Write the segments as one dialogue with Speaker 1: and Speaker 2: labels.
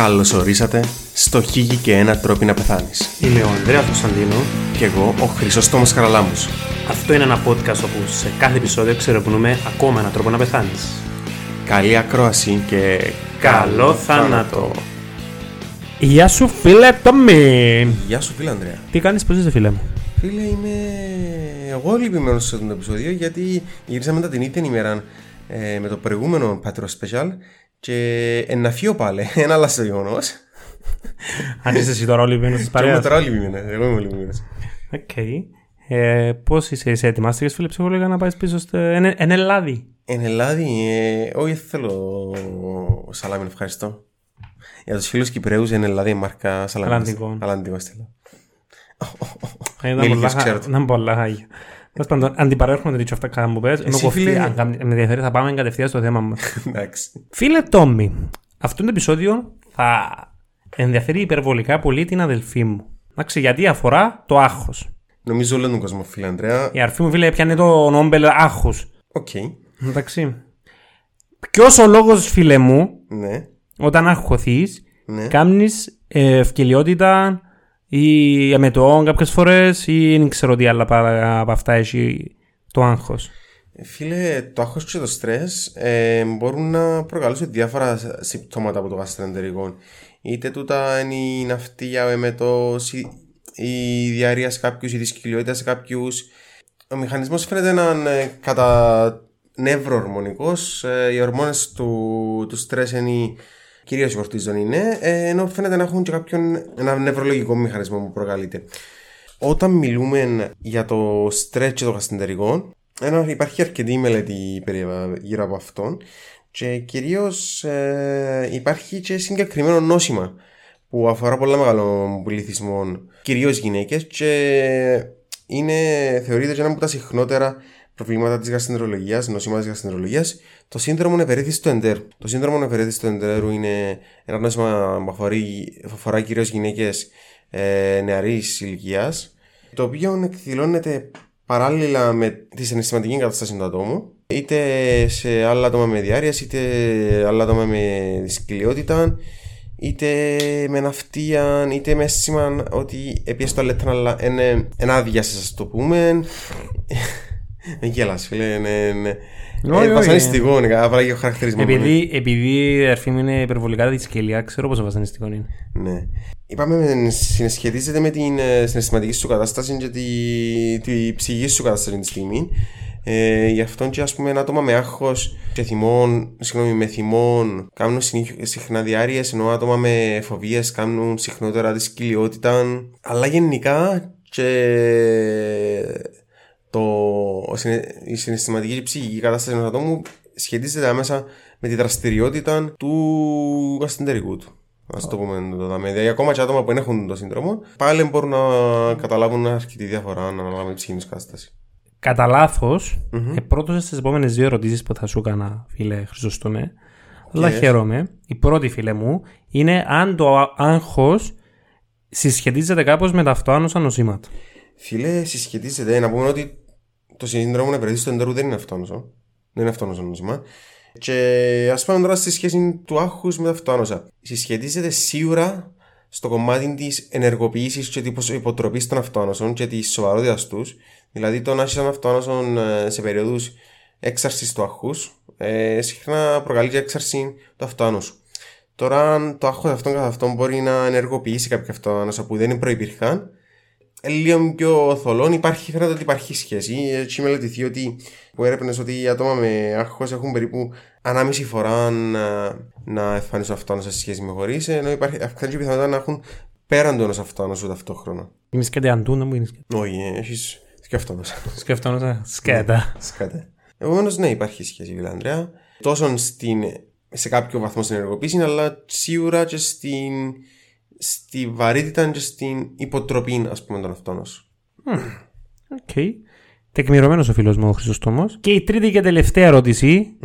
Speaker 1: Καλώ ορίσατε στο Χίγη και ένα τρόπο να πεθάνεις.
Speaker 2: Είμαι ο Ανδρέας Κωνσταντίνο.
Speaker 1: Και εγώ ο Χρυσόστομο Χαραλάμου.
Speaker 2: Αυτό είναι ένα podcast όπου σε κάθε επεισόδιο ξερευνούμε ακόμα έναν τρόπο να πεθάνεις.
Speaker 1: Καλή ακρόαση και
Speaker 2: Καλό θάνατο. Γεια σου φίλε Τόμι.
Speaker 1: Γεια σου φίλε Ανδρέα.
Speaker 2: Τι κάνεις, πώς είσαι φίλε μου;
Speaker 1: Φίλε, είμαι εγώ λυπημένος σε αυτό το επεισόδιο γιατί γυρίσαμε μετά την ίδια ημέρα ε, με το προηγούμενο Patro Special και να φύγω πάλι. Ένα άλλο στο γεγονός.
Speaker 2: Αν είσαι εσύ τώρα ο λυπημένος της
Speaker 1: Και είμαι
Speaker 2: παρέας.
Speaker 1: τώρα λυπημένο. Εγώ είμαι λυπημένο.
Speaker 2: Οκ. Ε, πώς είσαι, είσαι ετοιμάστηκες φίλε ψυχολογικά να πάεις πίσω στο... Εν, εν Ελλάδη;
Speaker 1: Εν Ελλάδη, ε, όχι δεν θέλω σαλάμι, ευχαριστώ. Για τους φίλους Κυπρέους, εν Ελλάδη, μάρκα σαλάμις.
Speaker 2: Αλλαντικό.
Speaker 1: Αλλαντικό στέλνω.
Speaker 2: Ε, Ήταν
Speaker 1: Μίληκες,
Speaker 2: πολλά,
Speaker 1: ξέρω
Speaker 2: χα-
Speaker 1: το.
Speaker 2: ήταν πολλά χάγια. Τέλος πάντων, αντιπαρέρχομαι τέτοιο αυτά κάτω που πες. Είμαι
Speaker 1: Εσύ,
Speaker 2: κοφτή,
Speaker 1: φίλε-
Speaker 2: αν κα- με ενδιαφέρει θα πάμε κατευθείαν στο θέμα μας.
Speaker 1: Εντάξει.
Speaker 2: Φίλε Τόμι, αυτό το επεισόδιο θα ενδιαφέρει υπερβολικά πολύ την αδελφή μου. Εντάξει, γιατί αφορά το άγχος.
Speaker 1: Νομίζω όλο τον κόσμο, φίλε Ανδρέα.
Speaker 2: Η αρφή μου φίλε πιάνει το νόμπελ άγχους.
Speaker 1: Οκ.
Speaker 2: Εντάξει. Ποιος ο λόγος, φίλε μου,
Speaker 1: Ναι.
Speaker 2: όταν αγχωθείς,
Speaker 1: Ναι.
Speaker 2: κάνεις ευκοιλιότητα ή αμετωών κάποιες φορές ή δεν ξέρω τι άλλα παρά από αυτά έχει το άγχος.
Speaker 1: Ε, Φίλε, το άγχος και το στρες ε, μπορούν να προκαλούσουν διάφορα συμπτώματα από το γαστροεντερικό. Είτε τούτα είναι η ναυτία, ο εμετός, η, η διαρρία σε κάποιους, η δυσκολιότητα σε κάποιους. Ο μηχανισμός φαίνεται να είναι κατά νευροορμονικός. Ε, οι ορμόνες του, του στρες είναι κυρίως η κορτίζον είναι, ε, ενώ φαίνεται να έχουν και κάποιον ένα νευρολογικό μηχανισμό που προκαλείται. Όταν μιλούμε για το στρες και το γαστρεντερικό, ενώ υπάρχει αρκετή μελέτη περί- γύρω από αυτόν και κυρίως ε, υπάρχει και συγκεκριμένο νόσημα που αφορά πολλά μεγάλο πληθυσμό, κυρίως γυναίκες και είναι, θεωρείται και ένα από τα συχνότερα προβλήματα της γαστρεντερολογίας, νοσήματα της γαστρεντερολογίας, το σύνδρομο ευερέθησης του εντέρου. Το σύνδρομο ευερέθησης του εντέρου είναι ένα νόσημα που αφορεί, αφορά κυρίως γυναίκες ε, νεαρής ηλικίας, το οποίο εκδηλώνεται παράλληλα με τη συναισθηματική κατάσταση του ατόμου, είτε σε άλλα άτομα με διάρκεια, είτε άλλα άτομα με δυσκολιότητα, είτε με ναυτία, είτε με αίσθημα ότι επίσης το λέτε αλλά είναι ένα άδεια σας το πούμε. Δεν γέλας φίλε, είναι, είναι,
Speaker 2: Όχι,
Speaker 1: ε,
Speaker 2: όχι.
Speaker 1: βασανιστικό, είναι απλά και ο χαρακτηρισμός.
Speaker 2: Επειδή, επειδή η αρφή μου είναι υπερβολικά δυσκελία, ξέρω πόσο βασανιστικό είναι.
Speaker 1: Ναι. Είπαμε συνεσχετίζεται με την ε, συναισθηματική σου κατάσταση και τη, τη ψυχική σου κατάσταση τη στιγμή. Ε, γι' αυτό και ας πούμε άτομα με άγχος και θυμών, συγγνώμη, με θυμών κάνουν συνήθ- συχνά διάρκειες ενώ άτομα με φοβίες κάνουν συχνότερα δυσκολιότητα αλλά γενικά και το, ο συνε- η συναισθηματική και ψυχική κατάσταση ενός ατόμου σχετίζεται άμεσα με τη δραστηριότητα του ασθεντερικού του. Α το πούμε το δάμε. Δηλαδή, ακόμα και άτομα που δεν έχουν το σύνδρομο, πάλι μπορούν να καταλάβουν αρκετή διαφορά ανάλογα με τη ψυχική τους κατάσταση.
Speaker 2: Κατά λάθος, mm-hmm. πρώτος στις επόμενες δύο ερωτήσεις που θα σου έκανα, φίλε Χρυσοστομέ, αλλά χαίρομαι. Η πρώτη, φίλε μου, είναι αν το άγχος συσχετίζεται κάπως με τα αυτοάνωσα νοσήματα.
Speaker 1: Φίλε, συσχετίζεται να πούμε ότι το σύνδρομο νευρετή του εντέρου δεν είναι αυτόνοσο. Δεν είναι αυτόνοσο νόσημα. Και ας πούμε τώρα στη σχέση του άγχους με τα αυτόνωσα. Συσχετίζεται σίγουρα στο κομμάτι της ενεργοποίησης και της υποτροπής των αυτόνοσων και της σοβαρότητας τους. Δηλαδή, το να έχει έναν αυτόνοσο ε, σε περίοδου έξαρσης του άγχους ε, συχνά προκαλεί και έξαρση του αυτόνοσου. Τώρα, αν το άγχος αυτόν καθ' αυτόν μπορεί να ενεργοποιήσει κάποια αυτόνωσα που δεν προπήρχαν, ε, λίγο πιο θολών υπάρχει, φαίνεται ότι υπάρχει σχέση. Έτσι μελετηθεί ότι που έρευνες ότι οι άτομα με άγχος έχουν περίπου ανάμιση φορά να, να εμφανίσουν αυτόνωσα σε σχέση με χωρίς, ενώ υπάρχει αυξάνει η πιθανότητα να έχουν πέραν του ενός αυτόνοσου ταυτόχρονα.
Speaker 2: Είναι σκέτε αντού, να μου είναι σκέτε.
Speaker 1: Όχι, έχεις και αυτόνωσα.
Speaker 2: Σκέφτομαι, σκέτα.
Speaker 1: Σκάτε. Επομένως, ναι, υπάρχει σχέση, φίλε Ανδρέα. Τόσο στην, σε κάποιο βαθμό στην ενεργοποίηση, αλλά σίγουρα και στην, στη βαρύτητα και στην υποτροπή, ας πούμε, των αυτόνωσων.
Speaker 2: Οκ. Τεκμηρωμένος ο φίλος μου ο Χρυσοστόμο. Και η τρίτη και τελευταία ερώτηση.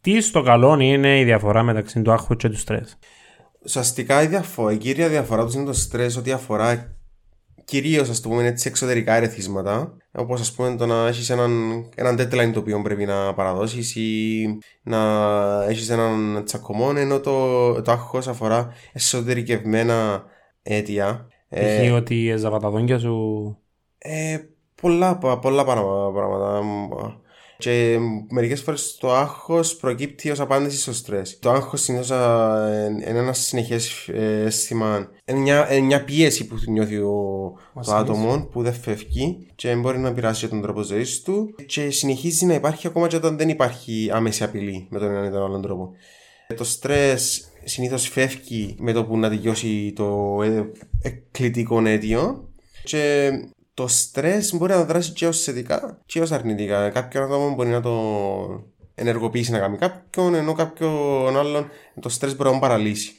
Speaker 2: Τι στο καλό είναι η διαφορά μεταξύ του άγχου και του στρες;
Speaker 1: Ουσιαστικά η, διαφο- η κύρια διαφορά τους είναι το στρες ότι αφορά κυρίως, ας το πούμε έτσι, εξωτερικά ερεθίσματα. Όπως ας πούμε το να έχεις έναν, έναν deadline το οποίο πρέπει να παραδώσεις ή να έχεις έναν τσακωμό, ενώ το, το άγχος αφορά εσωτερικευμένα αίτια.
Speaker 2: Έχει ε, ότι έζαβα τα δόντια σου.
Speaker 1: Ε, πολλά, πολλά πράγματα. Και μερικές φορές το άγχος προκύπτει ως απάντηση στο στρες. Το άγχος συνήθως είναι ένα συνεχές ε, αίσθημα. Είναι μια, μια πίεση που νιώθει ο, το άτομο που δεν φεύγει και μπορεί να πειράσει τον τρόπο ζωής του και συνεχίζει να υπάρχει ακόμα και όταν δεν υπάρχει άμεση απειλή με τον έναν ή τον άλλον τρόπο. Το στρες συνήθως φεύγει με το που να τελειώσει το ε, εκκλητικό αίτιο και το στρε μπορεί να δράσει και ως θετικά και ως αρνητικά. Κάποιον άτομο μπορεί να το ενεργοποιήσει να κάνει κάποιον, ενώ κάποιον άλλον το στρε μπορεί να τον παραλύσει.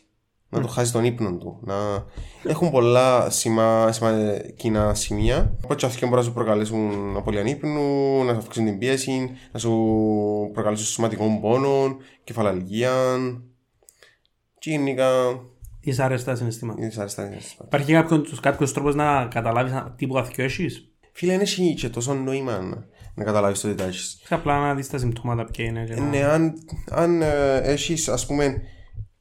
Speaker 1: Να το χάσει τον ύπνο του. Να... Έχουν πολλά σημα... κοινά σημεία. Οπότε αυτοί μπορεί να σου προκαλέσουν απώλεια ύπνου, να σου αυξήσουν την πίεση, να σου προκαλέσουν σωματικών πόνων, κεφαλαλγία. Και γενικά
Speaker 2: Δυσάρεστα συναισθήματα.
Speaker 1: Δυσάρεστα συναισθήματα.
Speaker 2: Υπάρχει κάποιο κάποιος τρόπο να καταλάβεις τι που έχει.
Speaker 1: Φίλε, δεν έχει και τόσο νόημα να καταλάβεις το τι έχεις.
Speaker 2: Απλά να δεις τα συμπτώματα ποια είναι.
Speaker 1: Να... Ναι, αν, αν ε, έχεις, ας πούμε,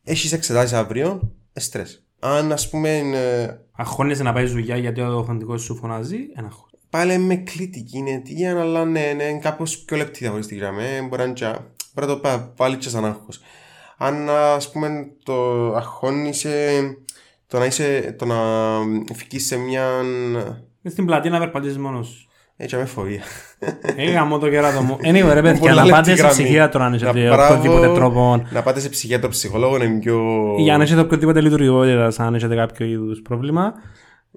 Speaker 1: έχεις εξετάσεις αύριο, στρες. Αν ας πούμε. Ε,
Speaker 2: Αγχώνεσαι να πάει δουλειά γιατί ο φαντικό σου φωνάζει, ένα
Speaker 1: Πάλι με κλητική είναι αιτία, αλλά ναι, ναι, κάπως πιο λεπτή διαχωριστική γραμμή. Μπορεί να το πάλι και σαν άγχος αν ας πούμε το αγχώνησε το να, είσαι, το να φυκείς σε μια...
Speaker 2: Στην πλατεία να περπατήσεις μόνος
Speaker 1: Έτσι με φοβία.
Speaker 2: Είχα μόνο το κεράτο μου. Anyway ρε παιδιά, να πάτε σε ψυχίατρο αν έχετε οποιοδήποτε τρόπο.
Speaker 1: Να πάτε σε ψυχίατρο ψυχολόγο είναι πιο...
Speaker 2: Για αν έχετε οποιοδήποτε λειτουργικότητας, αν έχετε κάποιο είδους πρόβλημα.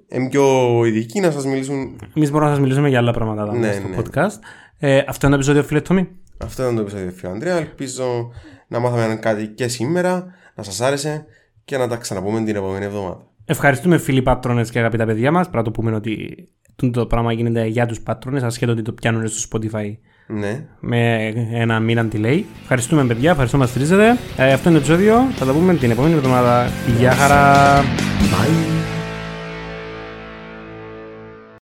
Speaker 1: Είναι πιο ειδικοί να σας μιλήσουν...
Speaker 2: Εμείς μπορούμε να σας μιλήσουμε για άλλα πράγματα ναι, στο ναι. podcast. Ε, αυτό είναι το επεισόδιο φίλε Τόμι.
Speaker 1: Αυτό είναι το επεισόδιο φίλε Ανδρέα. Ελπίζω να μάθαμε κάτι και σήμερα, να σας άρεσε και να τα ξαναπούμε την επόμενη εβδομάδα.
Speaker 2: Ευχαριστούμε φίλοι πάτρονε και αγαπητά παιδιά μας. Πρέπει να το πούμε ότι το πράγμα γίνεται για τους πάτρονε, ασχέτως ότι το πιάνουν στο Spotify
Speaker 1: ναι.
Speaker 2: με ένα μήνα delay. Ευχαριστούμε παιδιά, ευχαριστούμε που μας στηρίζετε. Ε, αυτό είναι το επεισόδιο. Θα τα πούμε την επόμενη εβδομάδα. Γεια χαρά!
Speaker 1: Bye.